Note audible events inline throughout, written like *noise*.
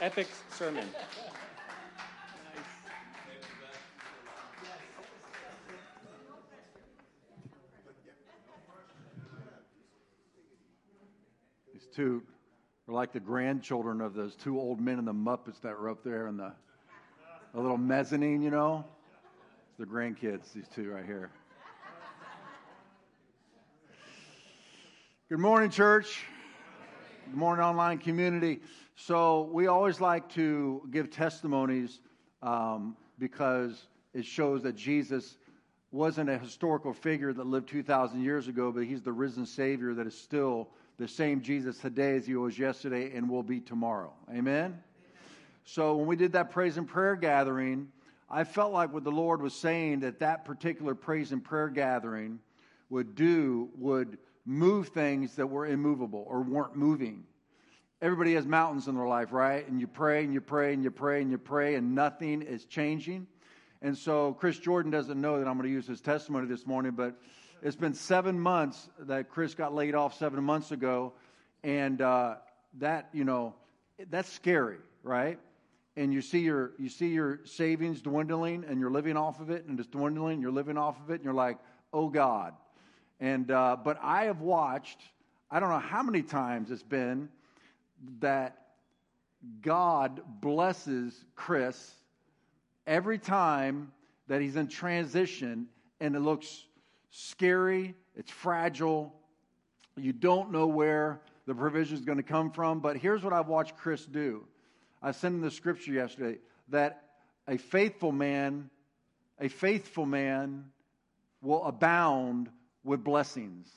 epic sermon. *laughs* These two are like the grandchildren of those two old men in the Muppets that were up there in the, the little mezzanine, you know? It's the grandkids, these two right here. Good morning, church. Good morning, online community. So, we always like to give testimonies um, because it shows that Jesus wasn't a historical figure that lived 2,000 years ago, but he's the risen Savior that is still the same Jesus today as he was yesterday and will be tomorrow. Amen? So, when we did that praise and prayer gathering, I felt like what the Lord was saying that that particular praise and prayer gathering would do would move things that were immovable or weren't moving. Everybody has mountains in their life, right? And you pray and you pray and you pray and you pray and nothing is changing. And so Chris Jordan doesn't know that I'm going to use his testimony this morning, but it's been seven months that Chris got laid off seven months ago. And uh, that, you know, that's scary, right? And you see your you see your savings dwindling and you're living off of it and it's dwindling, you're living off of it, and you're like, oh God, and, uh, but I have watched, I don't know how many times it's been that God blesses Chris every time that he's in transition and it looks scary, it's fragile, you don't know where the provision is going to come from. But here's what I've watched Chris do. I sent him the scripture yesterday that a faithful man, a faithful man will abound with blessings.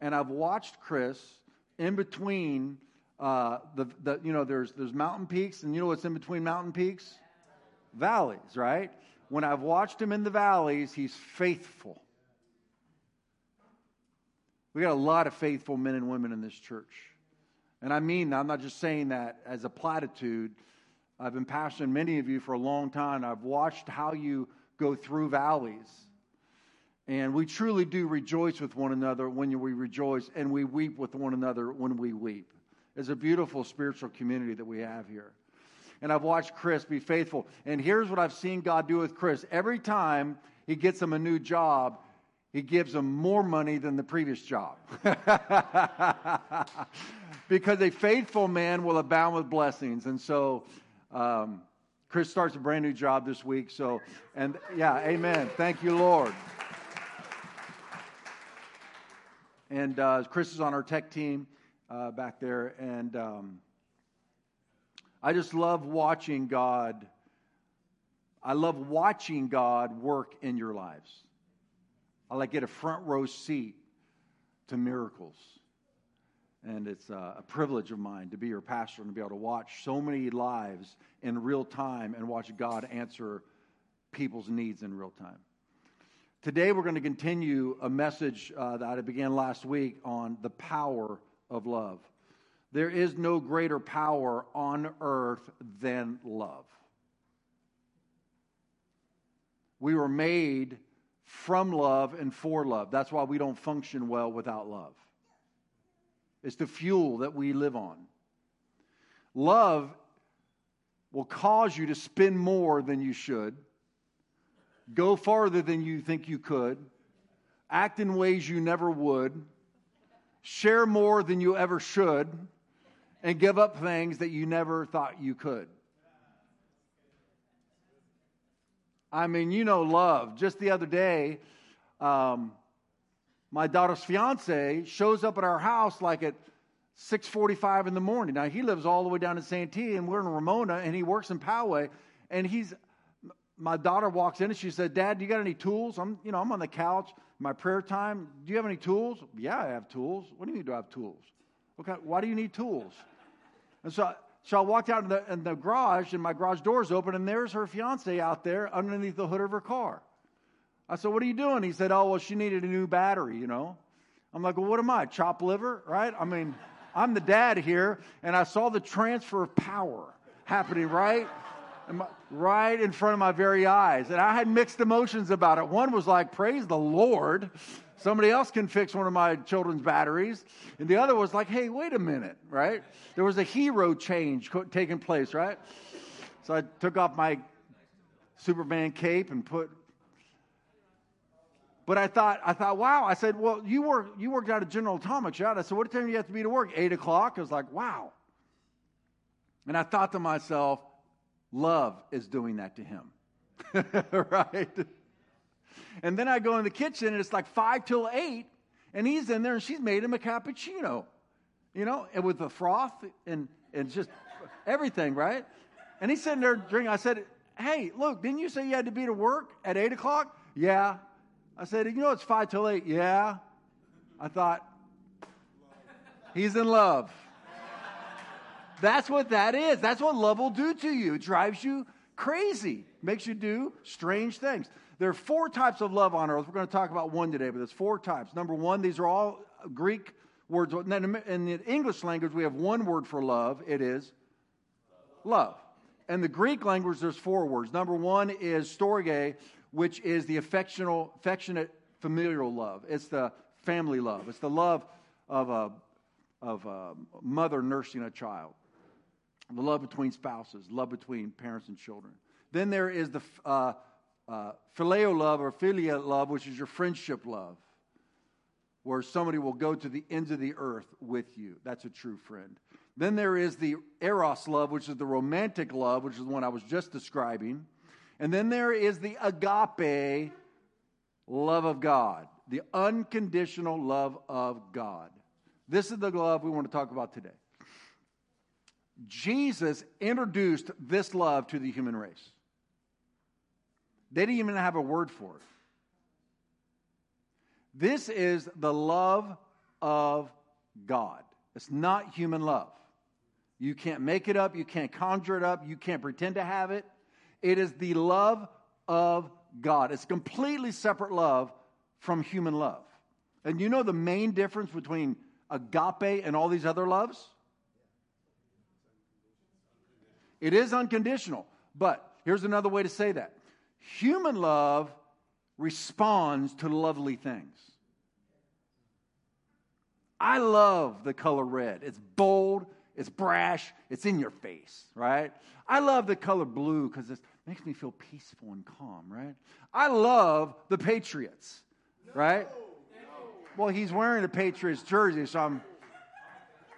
And I've watched Chris in between uh, the, the, you know, there's, there's mountain peaks, and you know what's in between mountain peaks? Valleys, right? When I've watched him in the valleys, he's faithful. We got a lot of faithful men and women in this church. And I mean, I'm not just saying that as a platitude. I've been pastoring many of you for a long time. I've watched how you go through valleys and we truly do rejoice with one another when we rejoice, and we weep with one another when we weep. It's a beautiful spiritual community that we have here. And I've watched Chris be faithful. And here's what I've seen God do with Chris. Every time he gets him a new job, he gives him more money than the previous job. *laughs* because a faithful man will abound with blessings. And so, um, Chris starts a brand new job this week. So, and yeah, amen. Thank you, Lord. And uh, Chris is on our tech team uh, back there. And um, I just love watching God. I love watching God work in your lives. I like get a front row seat to miracles. And it's a privilege of mine to be your pastor and to be able to watch so many lives in real time and watch God answer people's needs in real time. Today, we're going to continue a message uh, that I began last week on the power of love. There is no greater power on earth than love. We were made from love and for love. That's why we don't function well without love. It's the fuel that we live on. Love will cause you to spend more than you should go farther than you think you could, act in ways you never would, share more than you ever should, and give up things that you never thought you could. I mean, you know, love. Just the other day, um, my daughter's fiance shows up at our house like at 6:45 in the morning. Now he lives all the way down in Santee, and we're in Ramona, and he works in Poway, and he's my daughter walks in and she said, Dad, do you got any tools? I'm, you know, I'm on the couch, my prayer time. Do you have any tools? Yeah, I have tools. What do you mean do I have tools? Okay, why do you need tools? And so, so I walked out in the, in the garage and my garage door's open and there's her fiance out there underneath the hood of her car. I said, what are you doing? He said, oh, well, she needed a new battery, you know. I'm like, well, what am I, chop liver, right? I mean, I'm the dad here and I saw the transfer of power happening, right? Right in front of my very eyes. And I had mixed emotions about it. One was like, praise the Lord, Somebody else can fix one of my children's batteries. And the other was like, hey, wait a minute, right? There was a hero change taking place, right? So I took off my Superman cape and put. But I thought, I thought, wow. I said, well, you work, you worked out at General Atomics, right? I said, what time do you have to be to work? Eight o'clock. I was like, wow. And I thought to myself, love is doing that to him, *laughs* right? And then I go in the kitchen and it's like five till eight, and he's in there and she's made him a cappuccino, you know, and with the froth and and just everything, right? And he's sitting there drinking. I said, Hey, look, didn't you say you had to be to work at eight o'clock? Yeah. I said, You know, it's five till eight. Yeah. I thought, He's in love. That's what that is. That's what love will do to you. It drives you crazy, makes you do strange things. There are four types of love on earth. We're going to talk about one today, but there's four types. Number one, these are all Greek words. In the English language, we have one word for love. It is love. In the Greek language, there's four words. Number one is storge, which is the affectional, affectionate familial love. It's the family love. It's the love of a, of a mother nursing a child. The love between spouses, love between parents and children. Then there is the uh, uh, phileo love or philia love, which is your friendship love, where somebody will go to the ends of the earth with you. That's a true friend. Then there is the eros love, which is the romantic love, which is the one I was just describing. And then there is the agape love of God, the unconditional love of God. This is the love we want to talk about today. Jesus introduced this love to the human race. They didn't even have a word for it. This is the love of God. It's not human love. You can't make it up. You can't conjure it up. You can't pretend to have it. It is the love of God. It's completely separate love from human love. And you know the main difference between agape and all these other loves? It is unconditional. But here's another way to say that Human love responds to lovely things. I love the color red. It's bold, it's brash, it's in your face, right? I love the color blue because it makes me feel peaceful and calm, right? I love the Patriots, right? Well, he's wearing a Patriots jersey, so I'm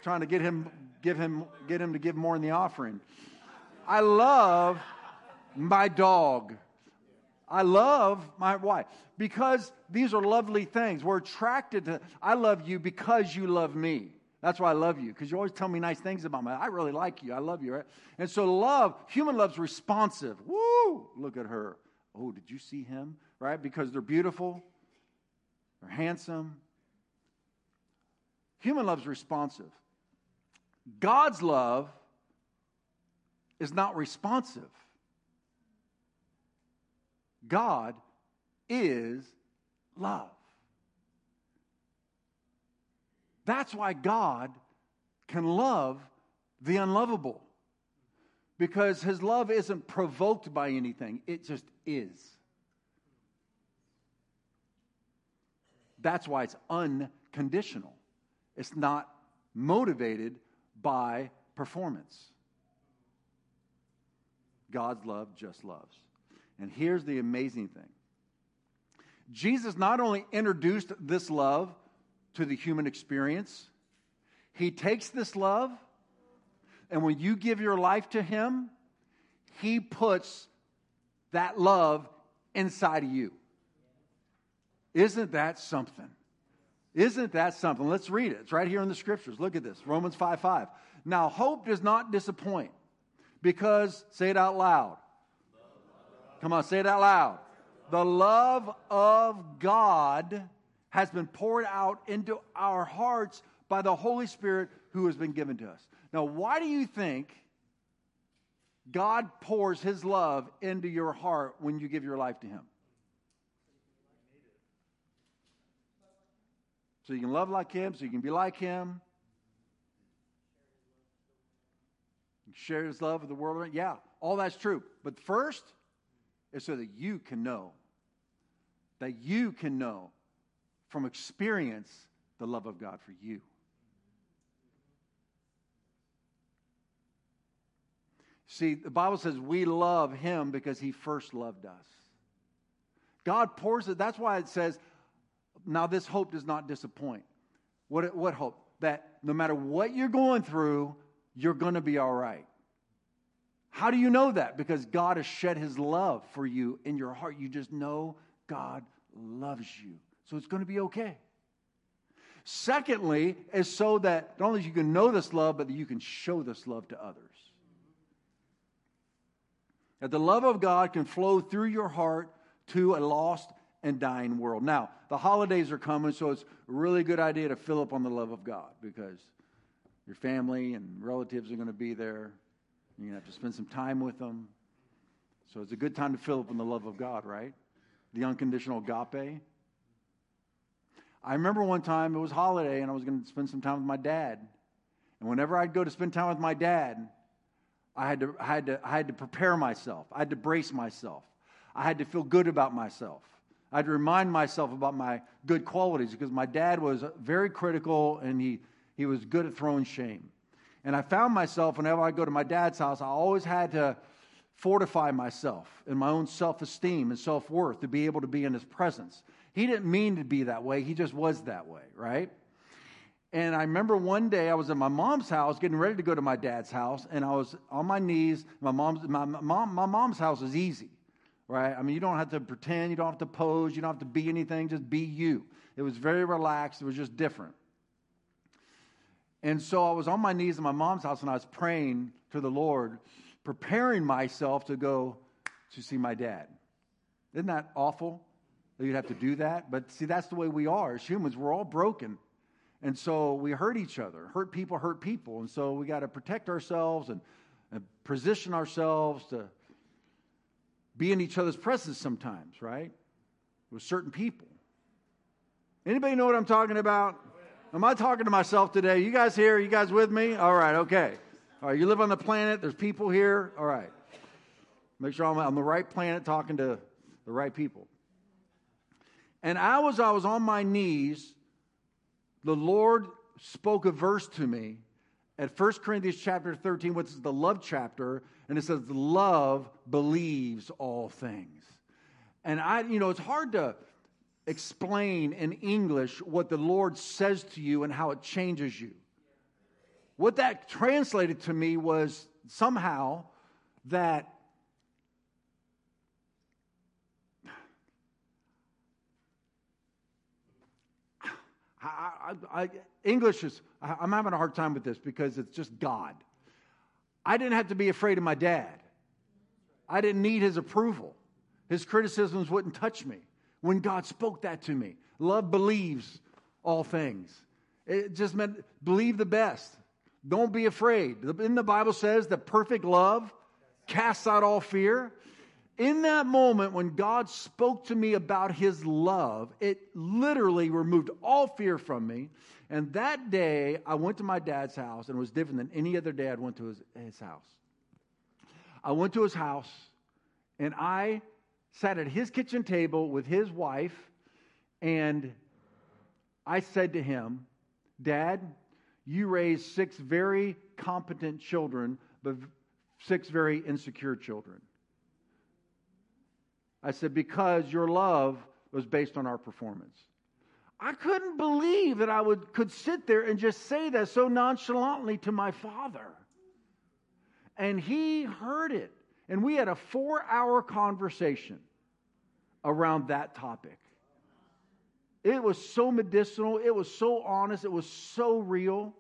trying to get him, give him, get him to give more in the offering. I love my dog. I love my wife because these are lovely things. We're attracted to, I love you because you love me. That's why I love you because you always tell me nice things about me. I really like you. I love you, right? And so love, human love's responsive. Woo! Look at her. Oh, did you see him? Right? Because they're beautiful, they're handsome. Human love's responsive. God's love is not responsive. God is love. That's why God can love the unlovable. Because his love isn't provoked by anything, it just is. That's why it's unconditional. It's not motivated by performance. God's love just loves. And here's the amazing thing Jesus not only introduced this love to the human experience, he takes this love, and when you give your life to him, he puts that love inside of you. Isn't that something? Isn't that something? Let's read it. It's right here in the scriptures. Look at this Romans 5 5. Now, hope does not disappoint because, say it out loud, Come on, say it out loud. The love of God has been poured out into our hearts by the Holy Spirit who has been given to us. Now, why do you think God pours his love into your heart when you give your life to him? So you can love like him, so you can be like him. Share his love with the world. Yeah, all that's true. But first, is so that you can know, that you can know from experience the love of God for you. See, the Bible says we love him because he first loved us. God pours it. That's why it says, now this hope does not disappoint. What, what hope? That no matter what you're going through, you're going to be all right. How do you know that? Because God has shed his love for you in your heart. You just know God loves you. So it's going to be okay. Secondly, is so that not only you can know this love, but that you can show this love to others. That the love of God can flow through your heart to a lost and dying world. Now, the holidays are coming, so it's a really good idea to fill up on the love of God because your family and relatives are going to be there. You're going to have to spend some time with them. So it's a good time to fill up on the love of God, right? The unconditional agape. I remember one time it was holiday and I was going to spend some time with my dad. And whenever I'd go to spend time with my dad, I had to, I had to, I had to prepare myself. I had to brace myself. I had to feel good about myself. I had to remind myself about my good qualities because my dad was very critical and he, he was good at throwing shame. And I found myself, whenever I go to my dad's house, I always had to fortify myself in my own self esteem and self worth to be able to be in his presence. He didn't mean to be that way, he just was that way, right? And I remember one day I was at my mom's house, getting ready to go to my dad's house, and I was on my knees. My mom's, my, mom, my mom's house is easy, right? I mean, you don't have to pretend, you don't have to pose, you don't have to be anything, just be you. It was very relaxed, it was just different. And so I was on my knees in my mom's house, and I was praying to the Lord, preparing myself to go to see my dad. Isn't that awful that you'd have to do that? But see, that's the way we are as humans. We're all broken. And so we hurt each other. Hurt people hurt people. And so we got to protect ourselves and, and, position ourselves to be in each other's presence sometimes, right? With certain people. Anybody know what I'm talking about? Am I talking to myself today? You guys here? You guys with me? All right, okay. All right, you live on the planet, there's people here. All right. Make sure I'm on the right planet talking to the right people. And I was I was on my knees the Lord spoke a verse to me at 1 Corinthians chapter 13, which is the love chapter, and it says, Love believes all things. And I, you know, it's hard to explain in English what the Lord says to you and how it changes you. What that translated to me was somehow that I, I, English is, I'm having a hard time with this because it's just God. I didn't have to be afraid of my dad. I didn't need his approval. His criticisms wouldn't touch me when God spoke that to me. Love believes all things. It just meant believe the best. Don't be afraid. In the Bible says that perfect love casts out all fear in that moment when God spoke to me about his love, it literally removed all fear from me. And that day, I went to my dad's house, and it was different than any other day I'd went to his, his house. I went to his house, and I sat at his kitchen table with his wife, and I said to him, Dad, you raised six very competent children, but six very insecure children. I said, because your love was based on our performance. I couldn't believe that I would, could sit there and just say that so nonchalantly to my father. And he heard it. And we had a four hour conversation around that topic. It was so medicinal, it was so honest, it was so real.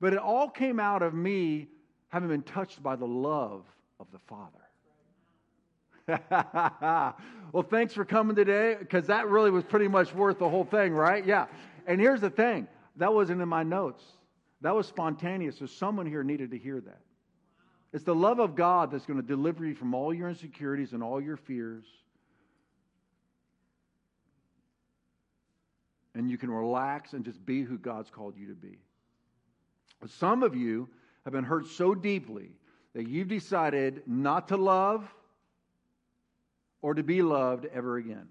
But it all came out of me having been touched by the love of the Father. *laughs* well, thanks for coming today because that really was pretty much worth the whole thing, right? Yeah. And here's the thing that wasn't in my notes, that was spontaneous. So someone here needed to hear that. It's the love of God that's going to deliver you from all your insecurities and all your fears. And you can relax and just be who God's called you to be. Some of you have been hurt so deeply that you've decided not to love or to be loved ever again.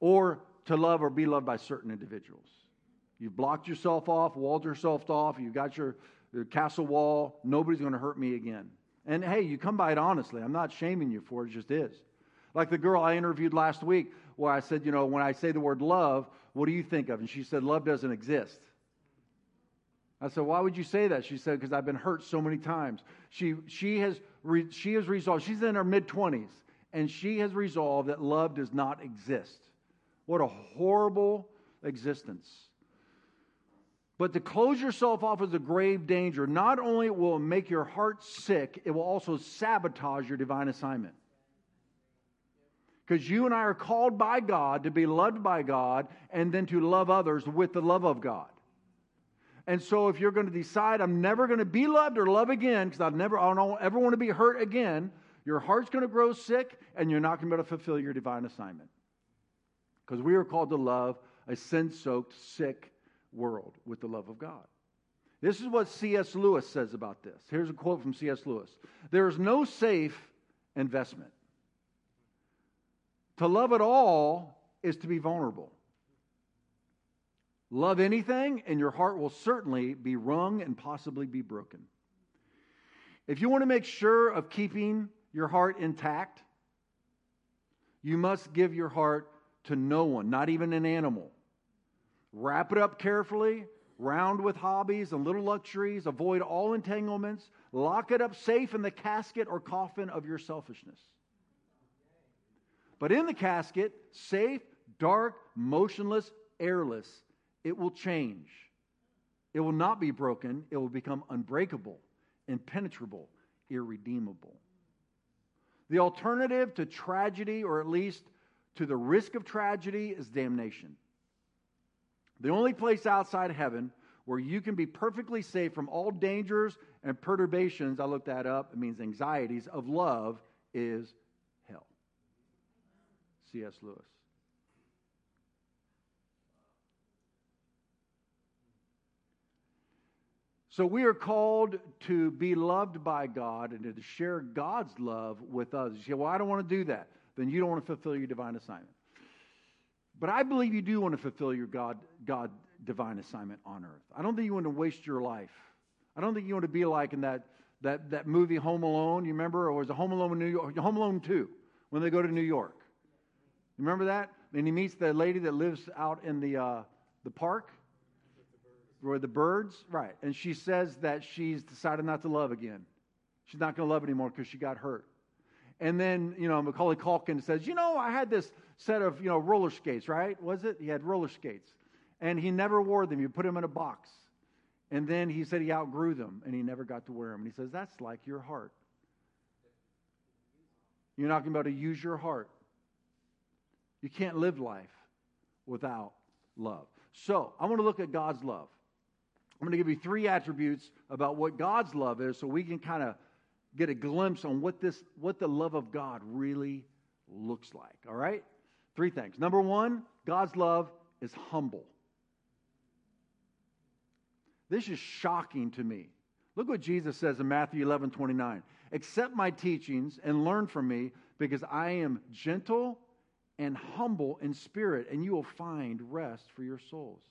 or to love or be loved by certain individuals. You've blocked yourself off, walled yourself off, you've got your, your castle wall. Nobody's going to hurt me again. And hey, you come by it honestly. I'm not shaming you for it, it just is. Like the girl I interviewed last week, where I said, you know, when I say the word love, what do you think of? And she said, love doesn't exist. I said, why would you say that? She said, because I've been hurt so many times. She, she, has re, she has resolved, she's in her mid 20s, and she has resolved that love does not exist. What a horrible existence. But to close yourself off is a grave danger. Not only will it make your heart sick, it will also sabotage your divine assignment. Because you and I are called by God to be loved by God and then to love others with the love of God. And so if you're going to decide, I'm never going to be loved or love again, because I never, I don't ever want to be hurt again, your heart's going to grow sick and you're not going to be able to fulfill your divine assignment. Because we are called to love a sin soaked, sick world with the love of God. This is what C.S. Lewis says about this. Here's a quote from C.S. Lewis There is no safe investment. To love at all is to be vulnerable. Love anything, and your heart will certainly be wrung and possibly be broken. If you want to make sure of keeping your heart intact, you must give your heart to no one, not even an animal. Wrap it up carefully, round with hobbies and little luxuries, avoid all entanglements, lock it up safe in the casket or coffin of your selfishness. But in the casket, safe, dark, motionless, airless, it will change. It will not be broken, it will become unbreakable, impenetrable, irredeemable. The alternative to tragedy, or at least to the risk of tragedy, is damnation. The only place outside heaven where you can be perfectly safe from all dangers and perturbations, I looked that up, it means anxieties of love, is. C.S. Lewis. So we are called to be loved by God and to share God's love with others. You say, well, I don't want to do that. Then you don't want to fulfill your divine assignment. But I believe you do want to fulfill your God, God divine assignment on earth. I don't think you want to waste your life. I don't think you want to be like in that, that, that movie Home Alone. You remember? Or was it Home Alone in New York? Home Alone 2, when they go to New York. Remember that? And he meets the lady that lives out in the, uh, the park where the birds, right. And she says that she's decided not to love again. She's not going to love anymore because she got hurt. And then, you know, Macaulay Culkin says, you know, I had this set of, you know, roller skates, right? Was it? He had roller skates. And he never wore them. You put them in a box. And then he said he outgrew them and he never got to wear them. And he says, that's like your heart. You're not going to be able to use your heart. You can't live life without love. So, I want to look at God's love. I'm going to give you three attributes about what God's love is so we can kind of get a glimpse on what this what the love of God really looks like. All right? Three things. Number 1, God's love is humble. This is shocking to me. Look what Jesus says in Matthew 11 29. Accept my teachings and learn from me, because I am gentle and humble in spirit, and you will find rest for your souls.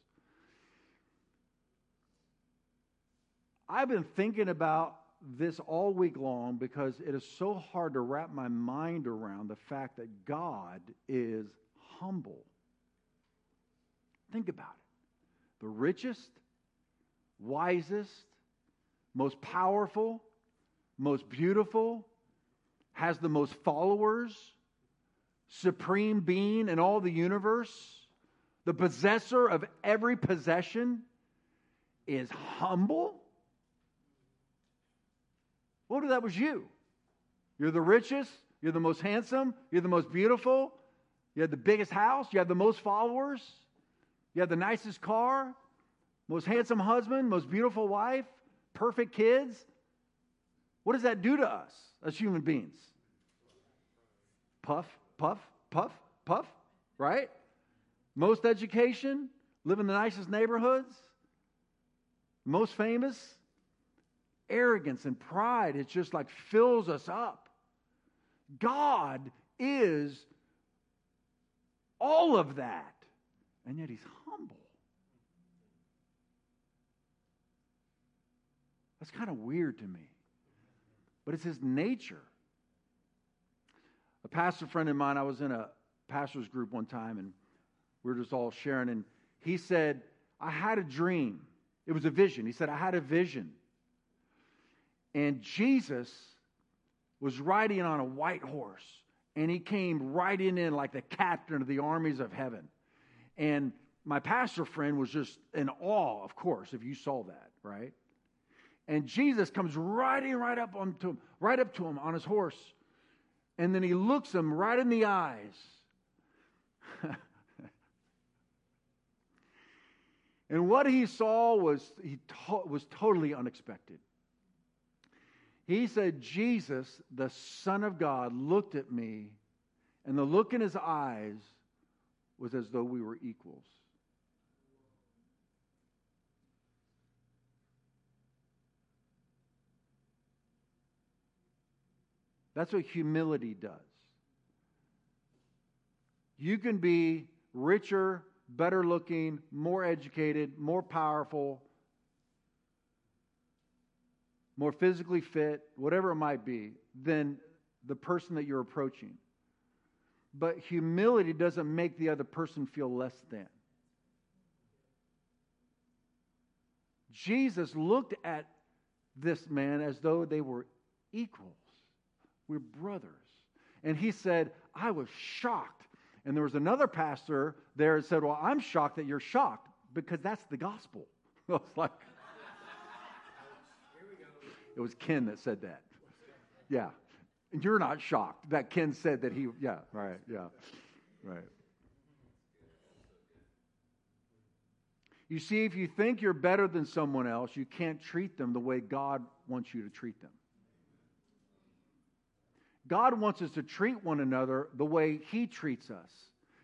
I've been thinking about this all week long because it is so hard to wrap my mind around the fact that God is humble. Think about it. The richest, wisest, most powerful, most beautiful, has the most followers, supreme being in all the universe, the possessor of every possession, is humble what if that was you? You're the richest, you're the most handsome, you're the most beautiful, you have the biggest house, you have the most followers, you have the nicest car, most handsome husband, most beautiful wife, perfect kids. What does that do to us as human beings? Puff, puff, puff, puff, right? Most education, live in the nicest neighborhoods, most famous, arrogance and pride. It just like fills us up. God is all of that, and yet he's humble. That's kind of weird to me. But it's his nature. A pastor friend of mine, I was in a pastor's group one time, and we were just all sharing, and he said, I had a dream. It was a vision. He said, I had a vision. And Jesus was riding on a white horse, and he came riding in like the captain of the armies of heaven. And my pastor friend was just in awe, of course, if you saw that, right? And Jesus comes riding right up onto him, right up to him on his horse. And then he looks him right in the eyes. *laughs* and what he saw was he to- was totally unexpected. He said, Jesus, the Son of God, looked at me, and the look in his eyes was as though we were equals. That's what humility does. You can be richer, better looking, more educated, more powerful, more physically fit, whatever it might be, than the person that you're approaching. But humility doesn't make the other person feel less than. Jesus looked at this man as though they were equals. We're brothers. And he said, I was shocked. And there was another pastor there that said, Well, I'm shocked that you're shocked because that's the gospel. *laughs* I was like, It was Ken that said that. Yeah. And you're not shocked that Ken said that he, yeah, right, yeah, right. You see, if you think you're better than someone else, you can't treat them the way God wants you to treat them. God wants us to treat one another the way He treats us.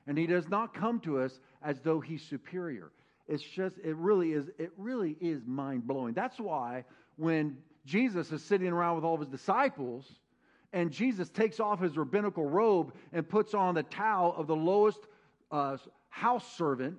And He does not come to us as though He's superior. It's just, it really is, it really is mind blowing. That's why when Jesus is sitting around with all of his disciples, and Jesus takes off his rabbinical robe and puts on the towel of the lowest uh, house servant,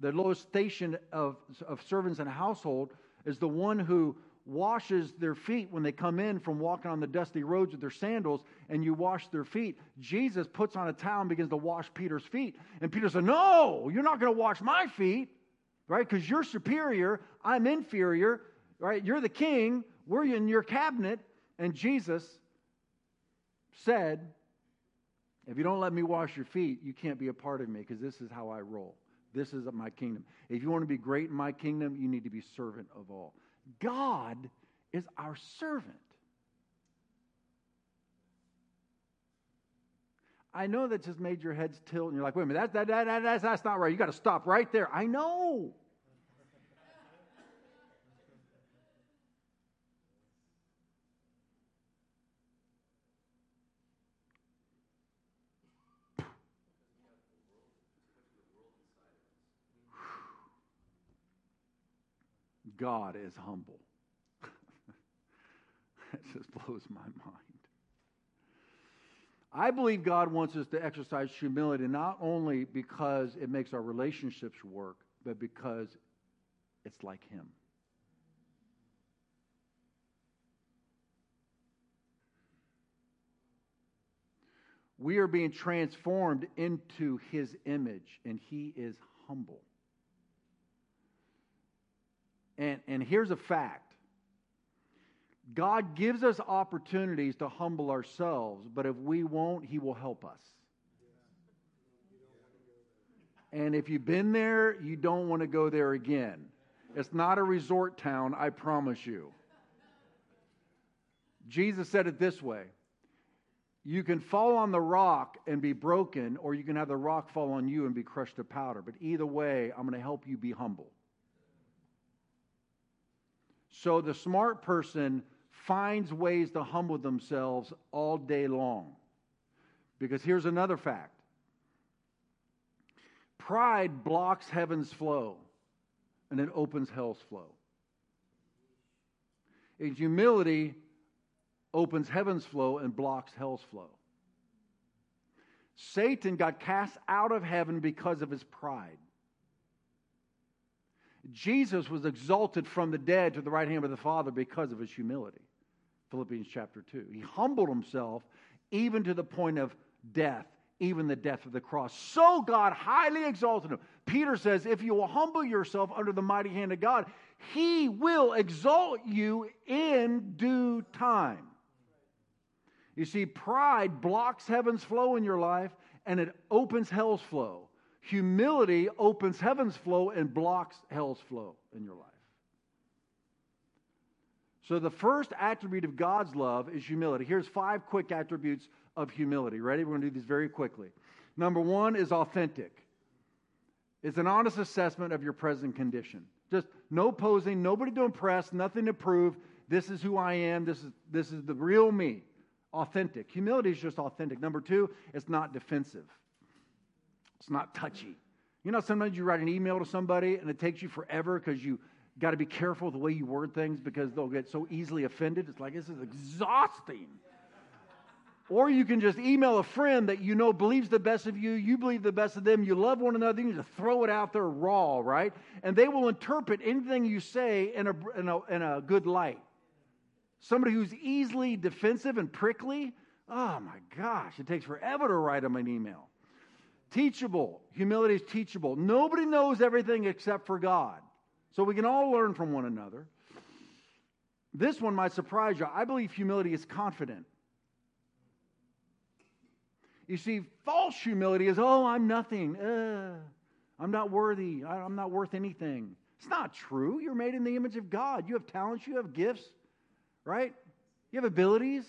the lowest station of, of servants in a household, is the one who washes their feet when they come in from walking on the dusty roads with their sandals and you wash their feet. Jesus puts on a towel and begins to wash Peter's feet. And Peter said, No, you're not going to wash my feet, right? Because you're superior, I'm inferior, right? You're the king, we're in your cabinet. And Jesus said, If you don't let me wash your feet, you can't be a part of me because this is how I roll. This is my kingdom. If you want to be great in my kingdom, you need to be servant of all. God is our servant. I know that just made your heads tilt, and you're like, wait a minute, that, that, that, that's, that's not right. You got to stop right there. I know. God is humble. *laughs* that just blows my mind. I believe God wants us to exercise humility not only because it makes our relationships work, but because it's like Him. We are being transformed into His image, and He is humble. And, and here's a fact God gives us opportunities to humble ourselves, but if we won't, He will help us. And if you've been there, you don't want to go there again. It's not a resort town, I promise you. Jesus said it this way You can fall on the rock and be broken, or you can have the rock fall on you and be crushed to powder. But either way, I'm going to help you be humble. So the smart person finds ways to humble themselves all day long. Because here's another fact pride blocks heaven's flow and it opens hell's flow. And humility opens heaven's flow and blocks hell's flow. Satan got cast out of heaven because of his pride. Jesus was exalted from the dead to the right hand of the Father because of his humility. Philippians chapter 2. He humbled himself even to the point of death, even the death of the cross. So God highly exalted him. Peter says, If you will humble yourself under the mighty hand of God, he will exalt you in due time. You see, pride blocks heaven's flow in your life and it opens hell's flow. Humility opens heaven's flow and blocks hell's flow in your life. So, the first attribute of God's love is humility. Here's five quick attributes of humility. Ready? We're going to do these very quickly. Number one is authentic, it's an honest assessment of your present condition. Just no posing, nobody to impress, nothing to prove. This is who I am. This is, this is the real me. Authentic. Humility is just authentic. Number two, it's not defensive, it's not touchy. You know, sometimes you write an email to somebody and it takes you forever because you got to be careful the way you word things because they'll get so easily offended. It's like, this is exhausting. Or you can just email a friend that you know believes the best of you, you believe the best of them, you love one another, you just throw it out there raw, right? And they will interpret anything you say in a, in a, in a good light. Somebody who's easily defensive and prickly, oh my gosh, it takes forever to write them an email. Teachable. Humility is teachable. Nobody knows everything except for God. So we can all learn from one another. This one might surprise you. I believe humility is confident. You see, false humility is, oh, I'm nothing. Uh, I'm not worthy. I'm not worth anything. It's not true. You're made in the image of God. You have talents, you have gifts, right? You have abilities,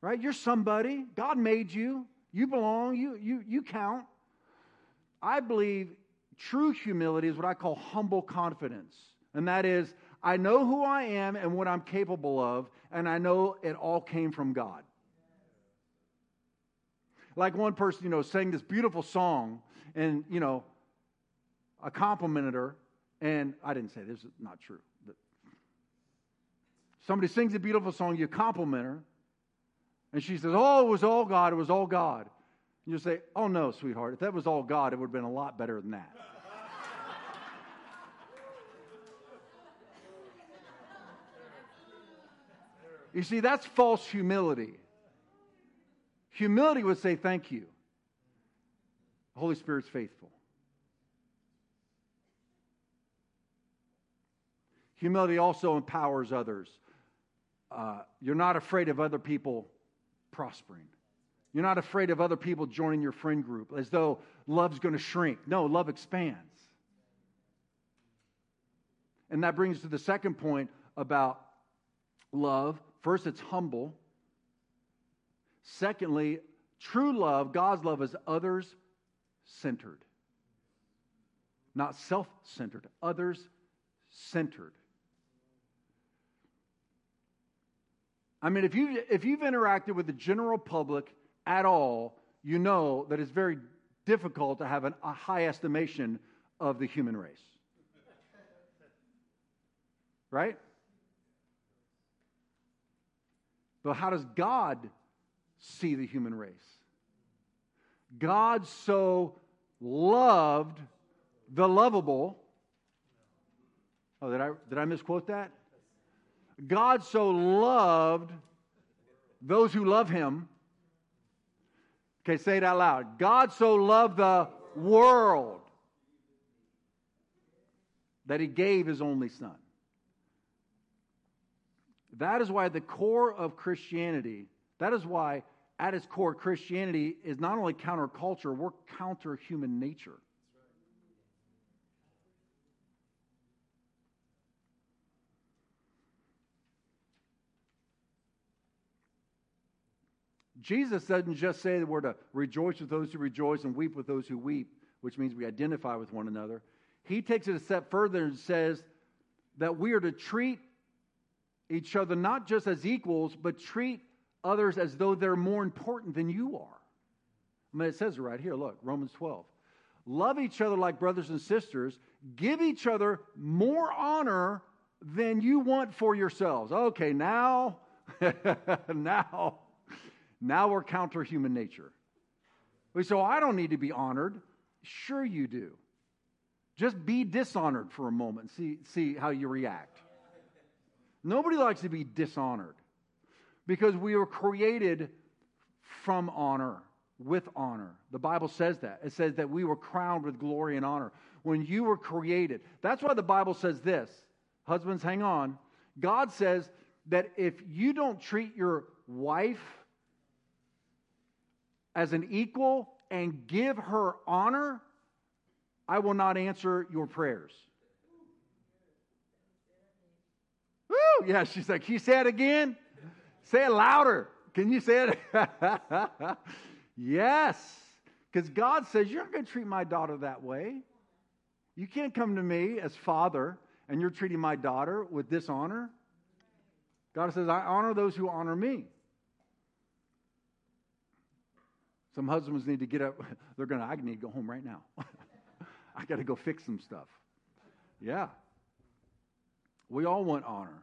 right? You're somebody. God made you. You belong. You, you, you count. I believe true humility is what I call humble confidence. And that is, I know who I am and what I'm capable of, and I know it all came from God. Like one person, you know, sang this beautiful song and, you know, I complimented her, and I didn't say this is not true. Somebody sings a beautiful song, you compliment her, and she says, Oh, it was all God, it was all God. And you say, Oh, no, sweetheart, if that was all God, it would have been a lot better than that. you see, that's false humility. Humility would say, Thank you. The Holy Spirit's faithful. Humility also empowers others. Uh, you're not afraid of other people prospering. You're not afraid of other people joining your friend group as though love's going to shrink. No, love expands. And that brings to the second point about love. First, it's humble. Secondly, true love, God's love, is others centered. Not self centered, others centered. I mean, if, you, if you've interacted with the general public at all, you know that it's very difficult to have an, a high estimation of the human race. Right? But how does God see the human race. God so loved the lovable. Oh, did I, did I misquote that? God so loved those who love him. Okay, say it out loud. God so loved the world that he gave his only son. That is why the core of Christianity that is why, at its core, Christianity is not only counterculture, we're counter human nature. Jesus doesn't just say that we're to uh, rejoice with those who rejoice and weep with those who weep, which means we identify with one another. He takes it a step further and says that we are to treat each other not just as equals, but treat others as though they're more important than you are. I mean, it says it right here. Look, Romans 12. Love each other like brothers and sisters. Give each other more honor than you want for yourselves. Okay, now, *laughs* now, Now we're counter human nature. We say, oh, I don't need to be honored. Sure, you do. Just be dishonored for a moment. See, see how you react. Nobody likes to be dishonored because we were created from honor, with honor. The Bible says that. It says that we were crowned with glory and honor when you were created. That's why the Bible says this. Husbands, hang on. God says that if you don't treat your wife as an equal and give her honor, I will not answer your prayers. Woo! Yeah, she's like, you say it again? Say it louder. Can you say it? *laughs* yes. Because God says, You're not going to treat my daughter that way. You can't come to me as father and you're treating my daughter with dishonor. God says, I honor those who honor me. Some husbands need to get up. *laughs* They're going to, I need to go home right now. *laughs* I got to go fix some stuff. Yeah. We all want honor.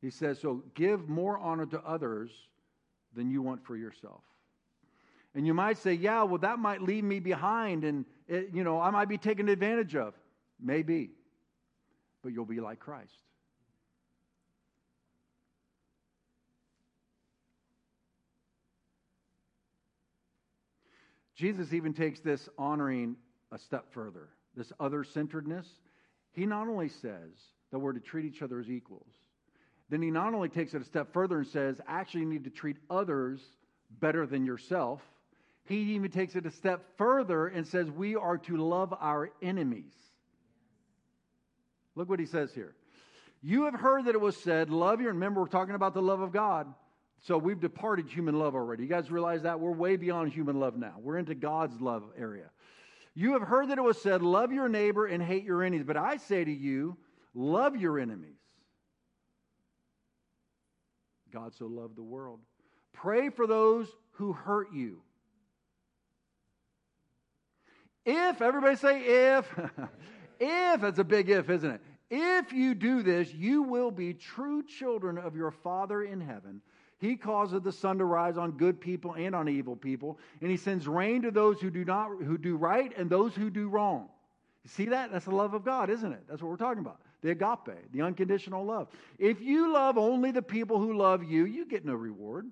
He says, so give more honor to others than you want for yourself. And you might say, yeah, well, that might leave me behind and, it, you know, I might be taken advantage of. Maybe. But you'll be like Christ. Jesus even takes this honoring a step further, this other centeredness. He not only says that we're to treat each other as equals, then he not only takes it a step further and says, actually, you need to treat others better than yourself. He even takes it a step further and says, we are to love our enemies. Look what he says here. You have heard that it was said, love your, remember, we're talking about the love of God. So we've departed human love already. You guys realize that? We're way beyond human love now. We're into God's love area. You have heard that it was said, Love your neighbor and hate your enemies. But I say to you, love your enemies. God so loved the world. Pray for those who hurt you. If, everybody say if, *laughs* if, that's a big if, isn't it? If you do this, you will be true children of your Father in heaven. He causes the sun to rise on good people and on evil people, and he sends rain to those who do not who do right and those who do wrong. You see that? That's the love of God, isn't it? That's what we're talking about. The agape, the unconditional love. If you love only the people who love you, you get no reward.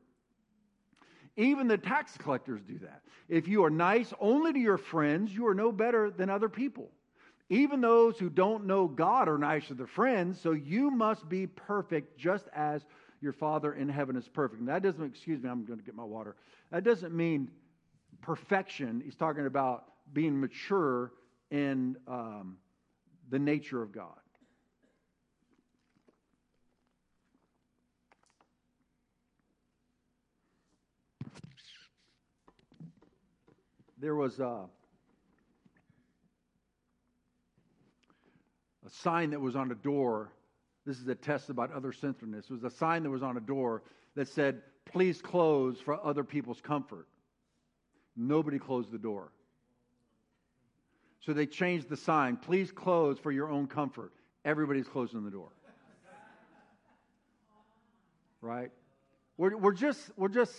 Even the tax collectors do that. If you are nice only to your friends, you are no better than other people. Even those who don't know God are nice to their friends, so you must be perfect just as your Father in heaven is perfect. And that doesn't, excuse me, I'm going to get my water. That doesn't mean perfection. He's talking about being mature in um, the nature of God. There was a, a sign that was on a door this is a test about other centeredness. It was a sign that was on a door that said, please close for other people's comfort. Nobody closed the door. So they changed the sign, please close for your own comfort. Everybody's closing the door. Right? We're, we're just, we're just,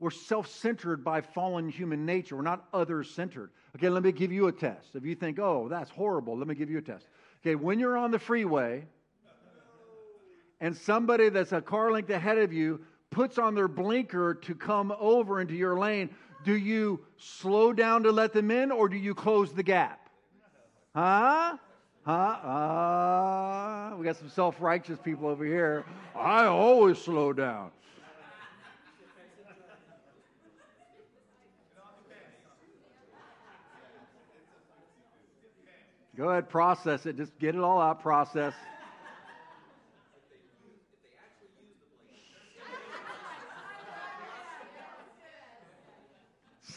we're self centered by fallen human nature. We're not other centered. Okay, let me give you a test. If you think, oh, that's horrible, let me give you a test. Okay, when you're on the freeway, and somebody that's a car length ahead of you puts on their blinker to come over into your lane, do you slow down to let them in or do you close the gap? Huh? Huh? Uh, we got some self righteous people over here. I always slow down. Go ahead, process it. Just get it all out, process.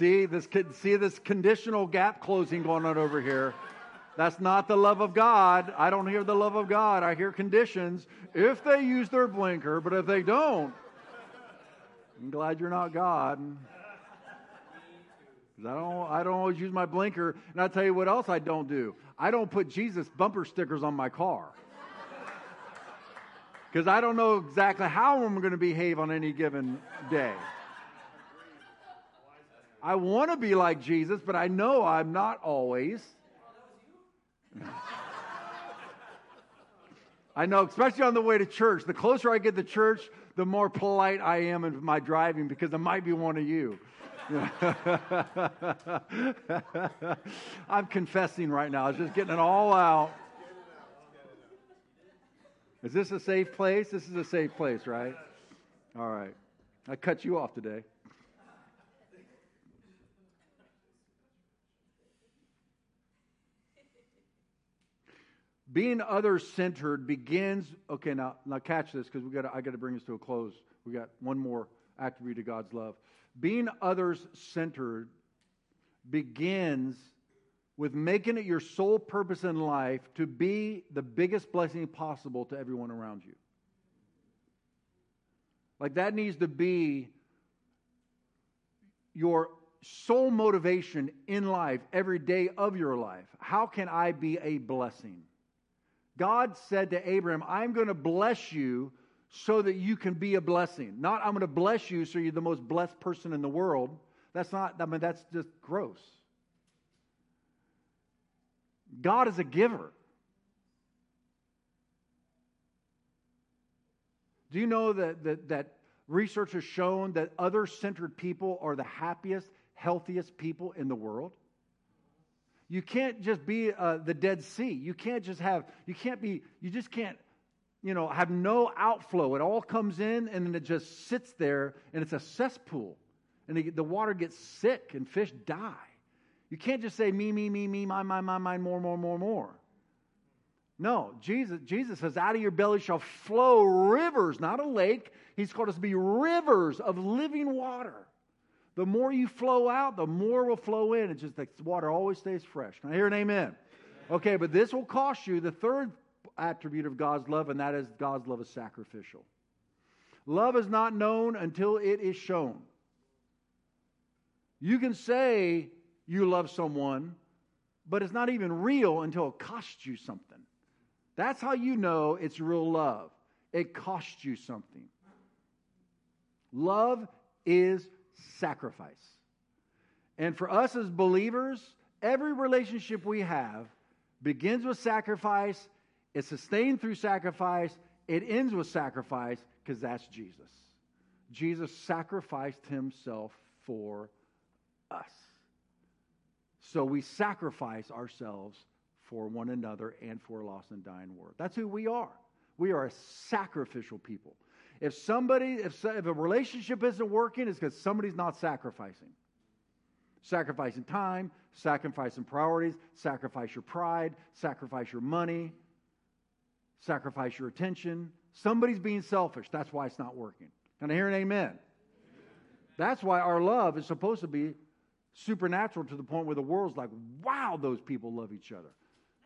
See this, see this conditional gap closing going on over here. That's not the love of God. I don't hear the love of God. I hear conditions if they use their blinker, but if they don't, I'm glad you're not God. I don't, I don't always use my blinker. And I'll tell you what else I don't do. I don't put Jesus bumper stickers on my car. Because I don't know exactly how I'm going to behave on any given day. I want to be like Jesus, but I know I'm not always. I know, especially on the way to church. The closer I get to church, the more polite I am in my driving because I might be one of you. *laughs* I'm confessing right now. I was just getting it all out. Is this a safe place? This is a safe place, right? All right. I cut you off today. Being other centered begins. Okay, now now catch this because we got I got to bring this to a close. We got one more attribute of God's love. Being others centered begins with making it your sole purpose in life to be the biggest blessing possible to everyone around you. Like that needs to be your sole motivation in life, every day of your life. How can I be a blessing? God said to Abraham, I'm going to bless you so that you can be a blessing. Not I'm going to bless you so you're the most blessed person in the world. That's not, I mean, that's just gross. God is a giver. Do you know that, that, that research has shown that other centered people are the happiest, healthiest people in the world? You can't just be uh, the Dead Sea. You can't just have, you can't be, you just can't, you know, have no outflow. It all comes in and then it just sits there and it's a cesspool. And the, water gets sick and fish die. You can't just say me, me, me, me, mine, mine, mine, mine, more, more, more, more. No, Jesus, Jesus says, out of your belly shall flow rivers, not a lake. He's called us to be rivers of living water. The more you flow out, the more will flow in. It's just the water always stays fresh. Can I hear an amen? Okay, but this will cost you the third attribute of God's love, and that is God's love is sacrificial. Love is not known until it is shown. You can say you love someone, but it's not even real until it costs you something. That's how you know it's real love. It costs you something. Love is sacrifice. And for us as believers, every relationship we have begins with sacrifice, it's sustained through sacrifice, it ends with sacrifice because that's Jesus. Jesus sacrificed himself for us. So we sacrifice ourselves for one another and for lost and dying world. That's who we are. We are a sacrificial people. If somebody, if, if a relationship isn't working, it's because somebody's not sacrificing. Sacrificing time, sacrificing priorities, sacrifice your pride, sacrifice your money, sacrifice your attention. Somebody's being selfish. That's why it's not working. Can I hear an amen? amen? That's why our love is supposed to be supernatural to the point where the world's like, wow, those people love each other.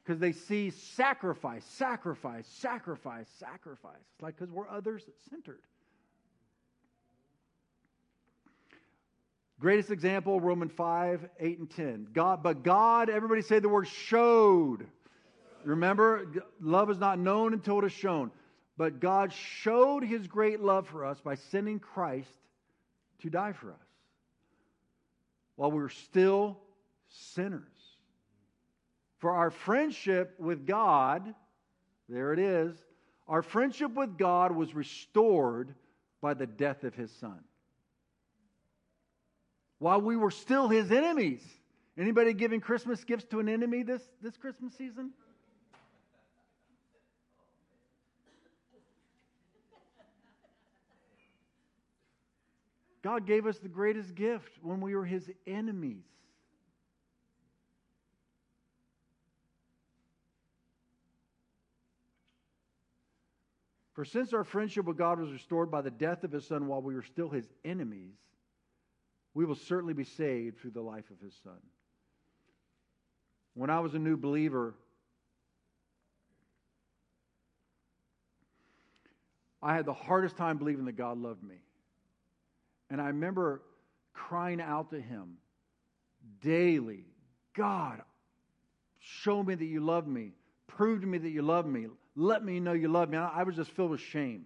Because they see sacrifice, sacrifice, sacrifice, sacrifice. It's like because we're others centered. Greatest example, Romans 5, 8, and 10. God, but God, everybody say the word showed. Remember, love is not known until it is shown. But God showed his great love for us by sending Christ to die for us while we were still sinners. For our friendship with God, there it is, our friendship with God was restored by the death of his son. While we were still his enemies. Anybody giving Christmas gifts to an enemy this, this Christmas season? God gave us the greatest gift when we were his enemies. For since our friendship with God was restored by the death of his son while we were still his enemies, we will certainly be saved through the life of his son. When I was a new believer, I had the hardest time believing that God loved me. And I remember crying out to him daily God, show me that you love me. Prove to me that you love me. Let me know you love me. I was just filled with shame.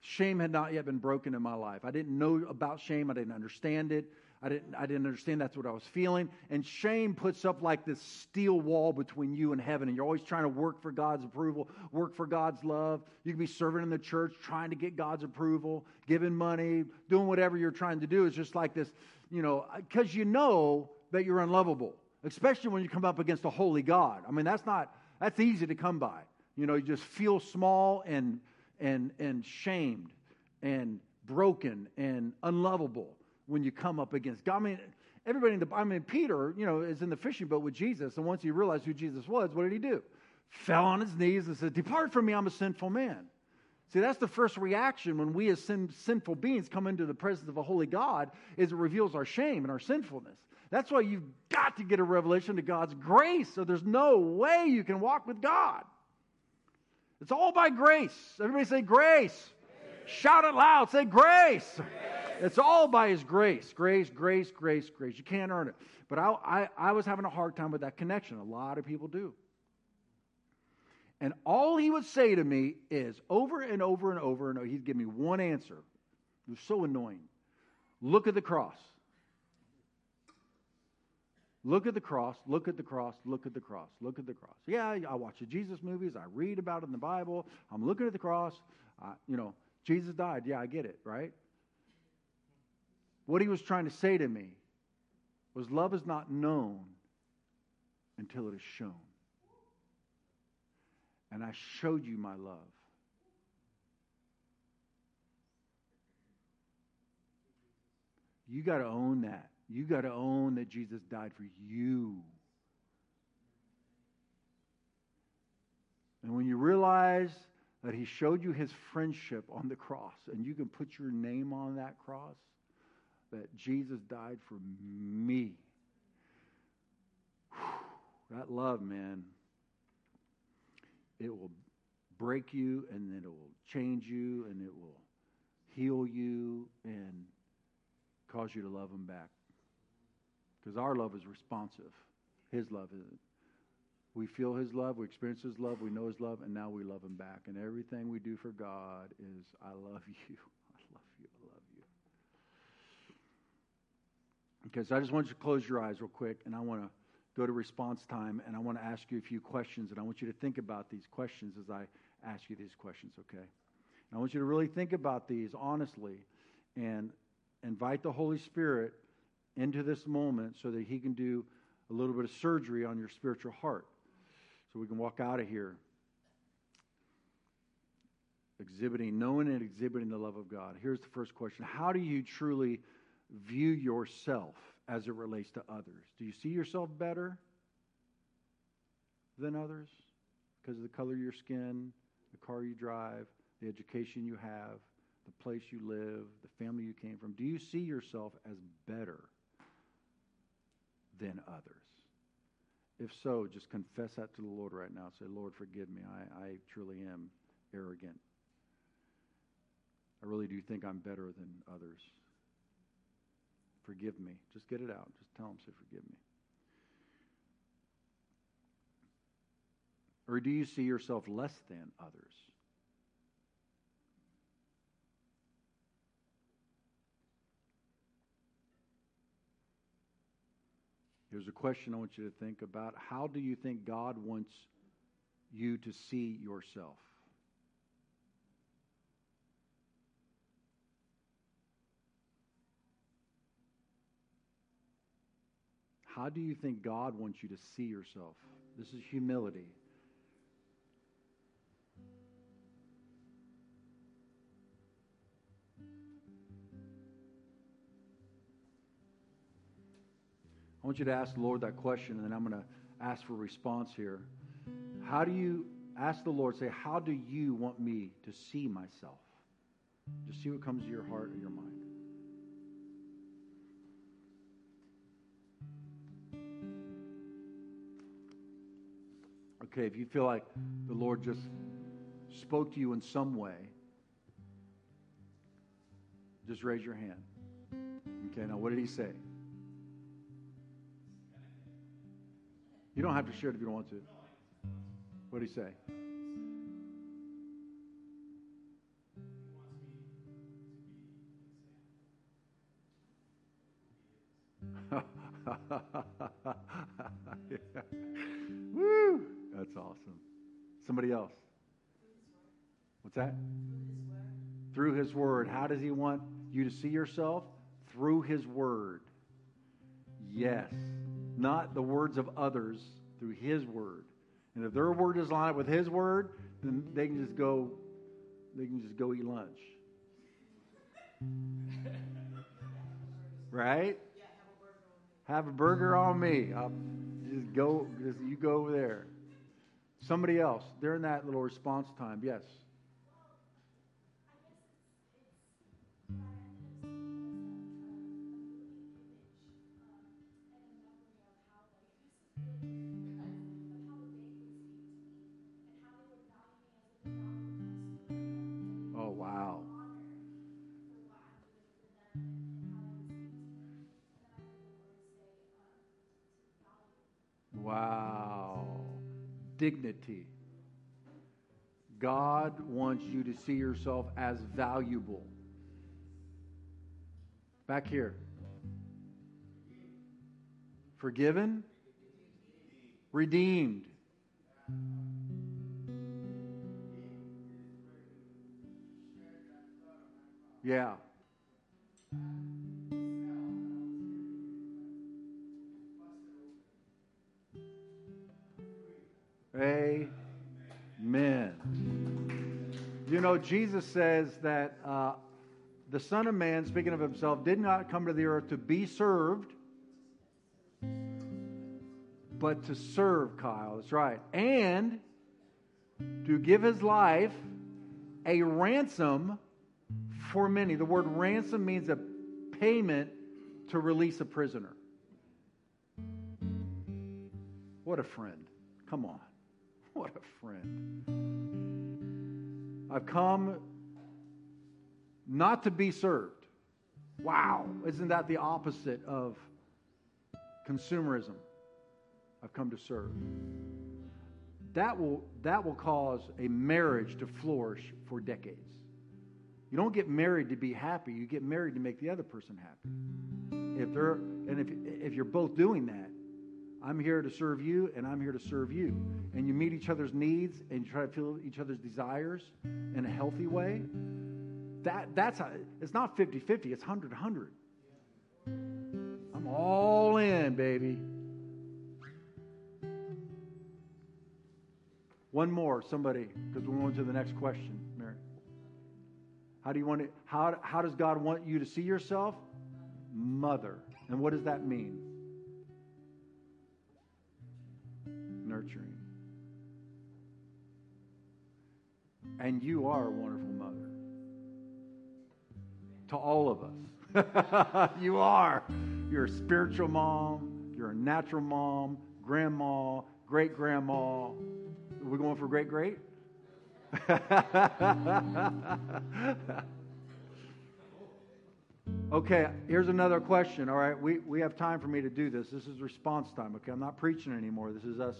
Shame had not yet been broken in my life. I didn't know about shame. I didn't understand it. I didn't, I didn't understand that's what I was feeling. And shame puts up like this steel wall between you and heaven. And you're always trying to work for God's approval, work for God's love. You can be serving in the church, trying to get God's approval, giving money, doing whatever you're trying to do. It's just like this, you know, because you know that you're unlovable, especially when you come up against a holy God. I mean, that's not, that's easy to come by. You know, you just feel small and, and, and shamed and broken and unlovable when you come up against God. I mean, everybody in the, I mean, Peter, you know, is in the fishing boat with Jesus. And once he realized who Jesus was, what did he do? Fell on his knees and said, Depart from me, I'm a sinful man. See, that's the first reaction when we as sin, sinful beings come into the presence of a holy God is it reveals our shame and our sinfulness. That's why you've got to get a revelation to God's grace. So there's no way you can walk with God. It's all by grace. Everybody say grace. grace. Shout it loud. Say grace. grace. It's all by His grace. Grace, grace, grace, grace. You can't earn it. But I, I, I was having a hard time with that connection. A lot of people do. And all he would say to me is over and over and over and over, he'd give me one answer. It was so annoying. Look at the cross. Look at the cross, look at the cross, look at the cross, look at the cross. Yeah, I watch the Jesus movies. I read about it in the Bible. I'm looking at the cross. Uh, you know, Jesus died. Yeah, I get it, right? What he was trying to say to me was love is not known until it is shown. And I showed you my love. You got to own that. You got to own that Jesus died for you. And when you realize that he showed you his friendship on the cross, and you can put your name on that cross, that Jesus died for me. Whew, that love, man, it will break you and then it will change you and it will heal you and cause you to love him back. Because our love is responsive. His love isn't. We feel His love, we experience His love, we know His love, and now we love Him back. And everything we do for God is, I love you. *laughs* I love you. I love you. Okay, so I just want you to close your eyes real quick, and I want to go to response time, and I want to ask you a few questions, and I want you to think about these questions as I ask you these questions, okay? And I want you to really think about these honestly and invite the Holy Spirit into this moment so that He can do a little bit of surgery on your spiritual heart. So we can walk out of here exhibiting, knowing and exhibiting the love of God. Here's the first question How do you truly view yourself as it relates to others? Do you see yourself better than others because of the color of your skin, the car you drive, the education you have, the place you live, the family you came from? Do you see yourself as better than others? If so, just confess that to the Lord right now. Say, Lord, forgive me. I, I truly am arrogant. I really do think I'm better than others. Forgive me. Just get it out. Just tell him, say, forgive me. Or do you see yourself less than others? Here's a question I want you to think about. How do you think God wants you to see yourself? How do you think God wants you to see yourself? This is humility. I want you to ask the Lord that question, and then I'm going to ask for a response here. How do you ask the Lord, say, How do you want me to see myself? Just see what comes to your heart or your mind. Okay, if you feel like the Lord just spoke to you in some way, just raise your hand. Okay, now what did he say? You don't have to share it if you don't want to. What did he say? *laughs* Woo! That's awesome. Somebody else. What's that? Through his word. How does he want you to see yourself? Through his word. Yes. Not the words of others, through his word. And if their word is lined up with his word, then they can just go they can just go eat lunch. right? Have a burger on me. I'll just go just you go over there. Somebody else, during that little response time. Yes. Dignity. God wants you to see yourself as valuable. Back here. Forgiven, redeemed. Yeah. Amen. You know, Jesus says that uh, the Son of Man, speaking of himself, did not come to the earth to be served, but to serve, Kyle. That's right. And to give his life a ransom for many. The word ransom means a payment to release a prisoner. What a friend. Come on. What a friend. I've come not to be served. Wow. Isn't that the opposite of consumerism? I've come to serve. That will, that will cause a marriage to flourish for decades. You don't get married to be happy, you get married to make the other person happy. If they're, and if, if you're both doing that, I'm here to serve you, and I'm here to serve you. And you meet each other's needs and you try to fill each other's desires in a healthy way. That, that's how, it's not 50 50, it's 100 100. I'm all in, baby. One more, somebody, because we're going to the next question, Mary. How do you want to, how, how does God want you to see yourself? Mother. And what does that mean? Nurturing. And you are a wonderful mother. To all of us. *laughs* you are. You're a spiritual mom. You're a natural mom, grandma, great grandma. We're going for great great? *laughs* okay, here's another question. All right, we, we have time for me to do this. This is response time. Okay, I'm not preaching anymore. This is us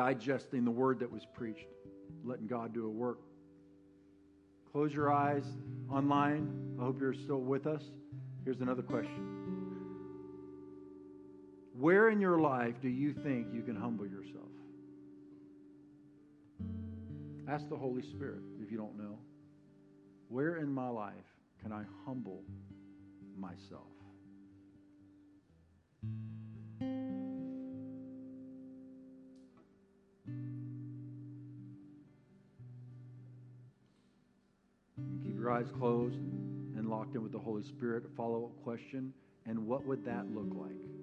digesting the word that was preached, letting God do a work. Close your eyes online. I hope you're still with us. Here's another question. Where in your life do you think you can humble yourself? Ask the Holy Spirit if you don't know. Where in my life can I humble myself? Eyes closed and locked in with the Holy Spirit. Follow up question. And what would that look like?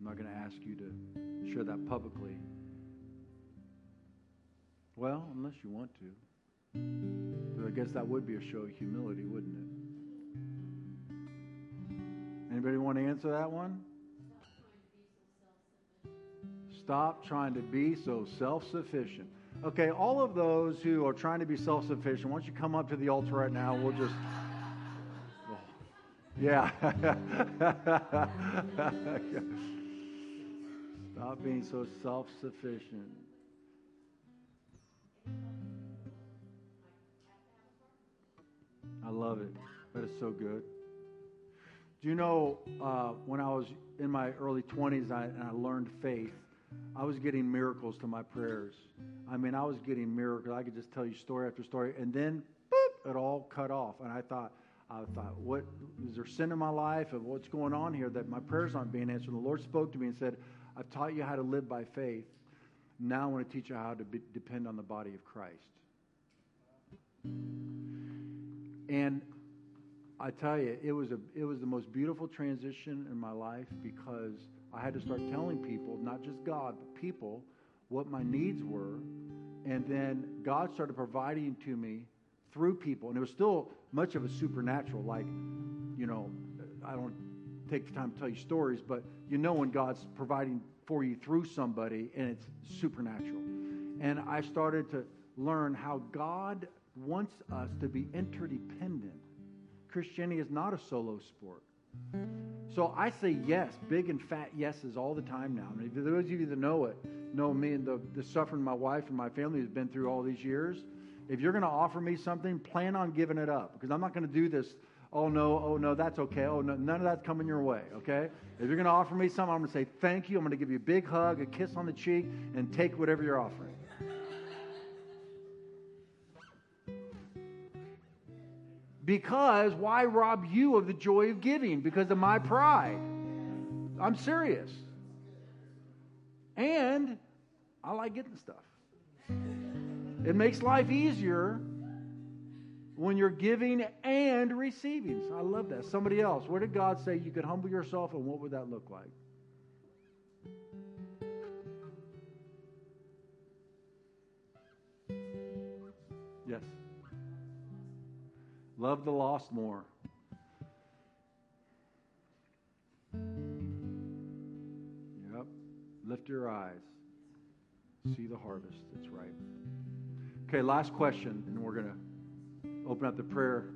I'm not going to ask you to share that publicly. Well, unless you want to. But I guess that would be a show of humility, wouldn't it? Anybody want to answer that one? Stop trying to be so self sufficient. Okay, all of those who are trying to be self sufficient, why don't you come up to the altar right now? We'll just. Yeah. *laughs* *laughs* Stop being so self sufficient. I love it. That is so good. Do you know uh, when I was in my early 20s I, and I learned faith, I was getting miracles to my prayers. I mean, I was getting miracles. I could just tell you story after story. And then, boop, it all cut off. And I thought, I thought, what is there sin in my life of what's going on here that my prayers aren't being answered? And the Lord spoke to me and said, I've taught you how to live by faith. Now I want to teach you how to be, depend on the body of Christ. And I tell you, it was a it was the most beautiful transition in my life because I had to start telling people, not just God, but people, what my needs were, and then God started providing to me through people, and it was still much of a supernatural. Like, you know, I don't take the time to tell you stories, but you know when God's providing for you through somebody, and it's supernatural. And I started to learn how God wants us to be interdependent. Christianity is not a solo sport. So I say yes, big and fat yeses all the time now. And for those of you that know it, know me and the, the suffering my wife and my family has been through all these years. If you're going to offer me something, plan on giving it up because I'm not going to do this. Oh no, oh no, that's okay. Oh no, none of that's coming your way. Okay. If you're going to offer me something, I'm going to say thank you. I'm going to give you a big hug, a kiss on the cheek, and take whatever you're offering. Because why rob you of the joy of giving? Because of my pride. I'm serious. And I like getting stuff. It makes life easier when you're giving and receiving. I love that. Somebody else, where did God say you could humble yourself and what would that look like? Yes. Love the lost more. Yep. Lift your eyes. See the harvest. That's ripe. Okay, last question, and we're going to open up the prayer.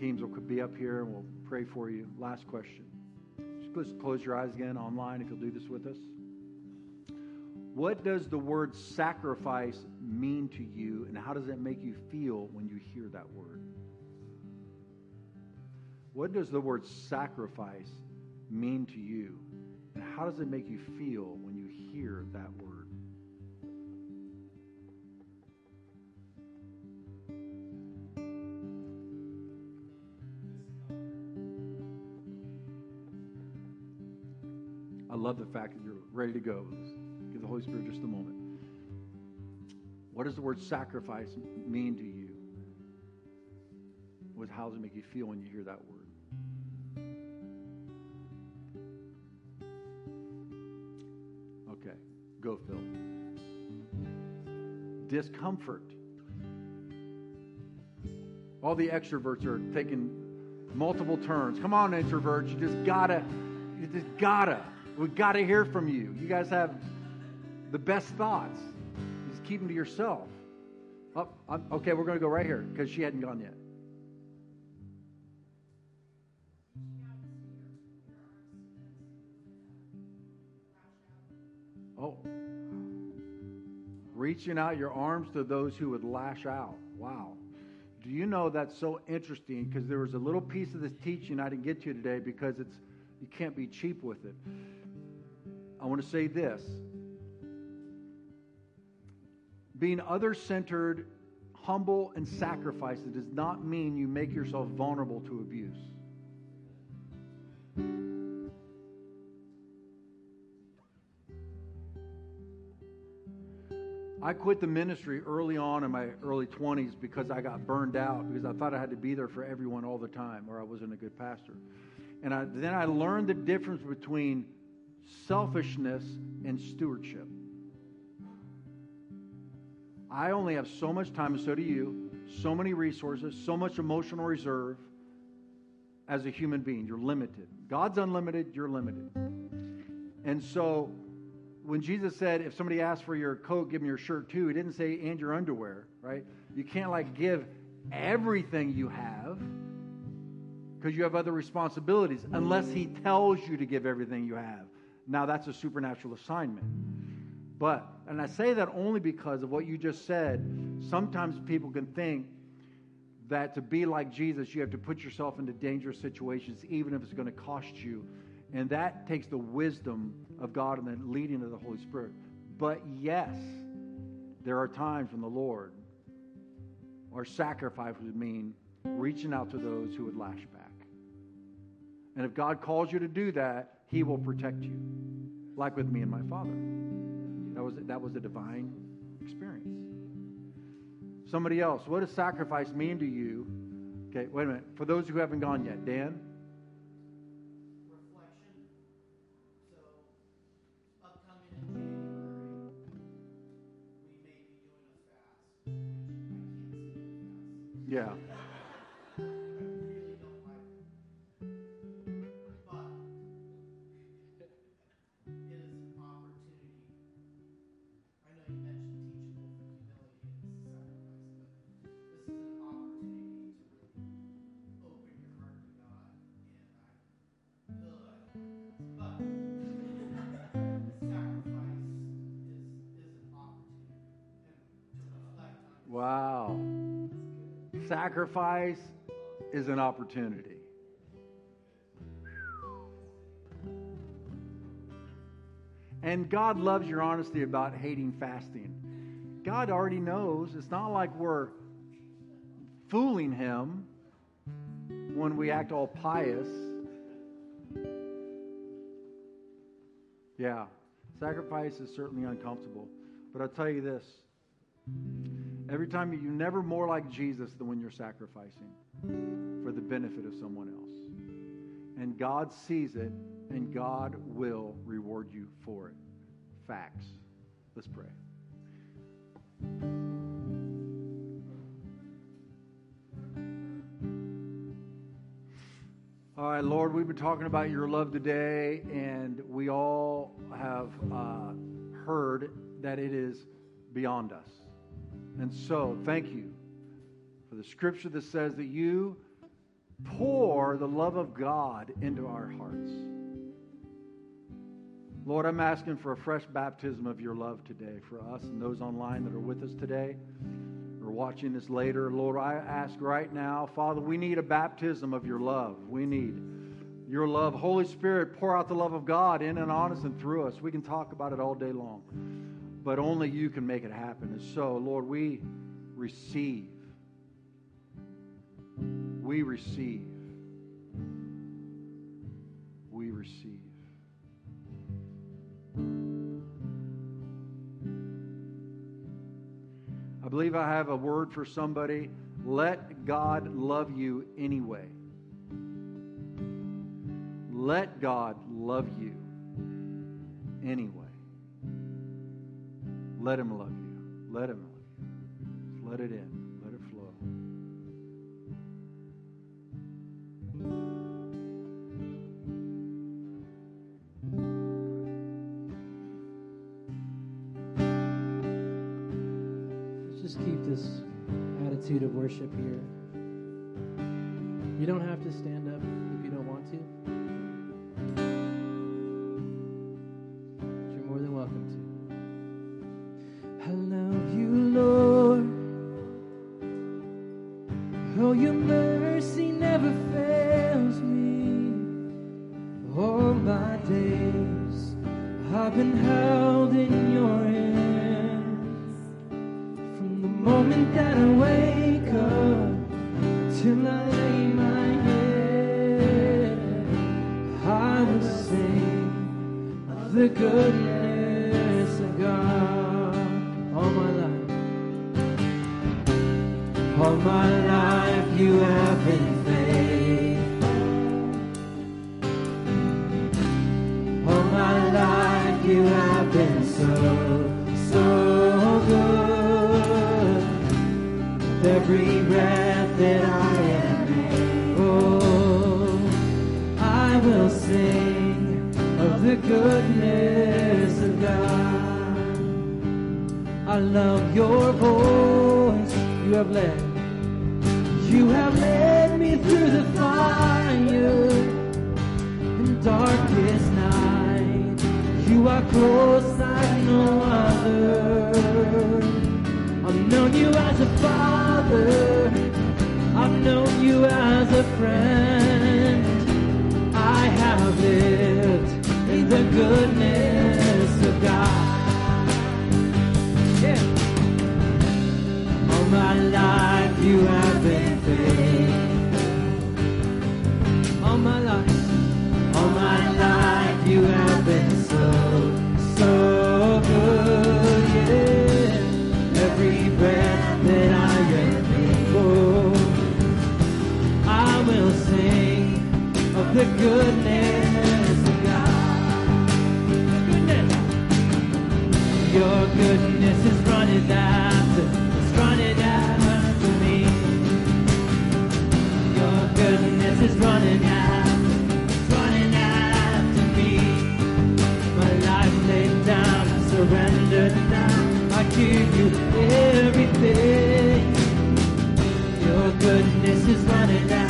Teams will be up here and we'll pray for you. Last question. Just close your eyes again online if you'll do this with us. What does the word sacrifice mean to you, and how does it make you feel when you hear that word? What does the word sacrifice mean to you? And how does it make you feel when you hear that word? Love the fact that you're ready to go. Give the Holy Spirit just a moment. What does the word sacrifice mean to you? What, how does it make you feel when you hear that word? Okay, go, Phil. Discomfort. All the extroverts are taking multiple turns. Come on, introverts. You just gotta, you just gotta. We gotta hear from you. You guys have the best thoughts. Just keep them to yourself. Oh, okay, we're going to go right here because she hadn't gone yet. Oh, reaching out your arms to those who would lash out. Wow. Do you know that's so interesting? Because there was a little piece of this teaching I didn't get to today because it's you can't be cheap with it. I want to say this. Being other centered, humble, and sacrificed does not mean you make yourself vulnerable to abuse. I quit the ministry early on in my early 20s because I got burned out because I thought I had to be there for everyone all the time or I wasn't a good pastor. And I, then I learned the difference between selfishness and stewardship. I only have so much time, and so do you, so many resources, so much emotional reserve as a human being. You're limited. God's unlimited, you're limited. And so when Jesus said, if somebody asked for your coat, give them your shirt too, he didn't say, and your underwear, right? You can't like give everything you have because you have other responsibilities unless he tells you to give everything you have. Now that's a supernatural assignment. But, and I say that only because of what you just said, sometimes people can think that to be like Jesus, you have to put yourself into dangerous situations, even if it's going to cost you. And that takes the wisdom of God and the leading of the Holy Spirit. But yes, there are times when the Lord, our sacrifice would mean reaching out to those who would lash back. And if God calls you to do that, He will protect you, like with me and my father. That was, that was a divine experience. Somebody else, what does sacrifice mean to you? Okay, wait a minute. For those who haven't gone yet, Dan? reflection. Sacrifice is an opportunity. And God loves your honesty about hating fasting. God already knows. It's not like we're fooling Him when we act all pious. Yeah, sacrifice is certainly uncomfortable. But I'll tell you this every time you're never more like Jesus than when you're sacrificing for the benefit of someone else. And God sees it, and God will reward you for it. Facts. Let's pray. All right, Lord, we've been talking about your love today, and we all have uh, heard that it is beyond us. And so, thank you for the scripture that says that you pour the love of God into our hearts. Lord, I'm asking for a fresh baptism of your love today for us and those online that are with us today or watching this later. Lord, I ask right now, Father, we need a baptism of your love. We need your love. Holy Spirit, pour out the love of God in and on us and through us. We can talk about it all day long, but only you can make it happen. And so, Lord, we receive. We receive. We receive. I believe I have a word for somebody. Let God love you anyway. Let God love you anyway. Let Him love you. Let Him love you. Let it in. Known you as a father. I've known you as a friend. I have lived in the goodness of God. Yeah. All my life you have been goodness. Your goodness is running after, running after me. Your goodness is running after, running after me. My life laid down, I surrendered. I give you everything. Your goodness is running after,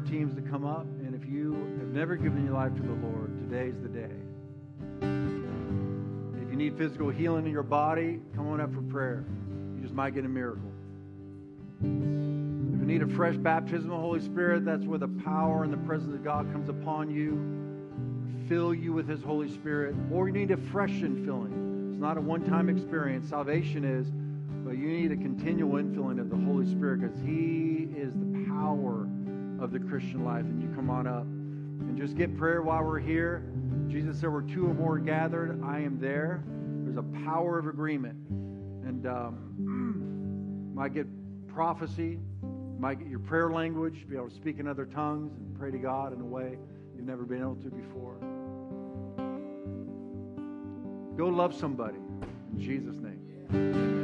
teams to come up. And if you have never given your life to the Lord, today's the day. If you need physical healing in your body, come on up for prayer. You just might get a miracle. If you need a fresh baptism of the Holy Spirit, that's where the power and the presence of God comes upon you, fill you with His Holy Spirit. Or you need a fresh infilling. It's not a one time experience. Salvation is, but you need a continual infilling of the Holy Spirit because He is the power of the Christian life. And you come on up and just get prayer while we're here. Jesus said, Where two or more gathered, I am there. There's a power of agreement. And um, *clears throat* might get prophecy, might get your prayer language, be able to speak in other tongues and pray to God in a way you've never been able to before. Go love somebody in Jesus' name.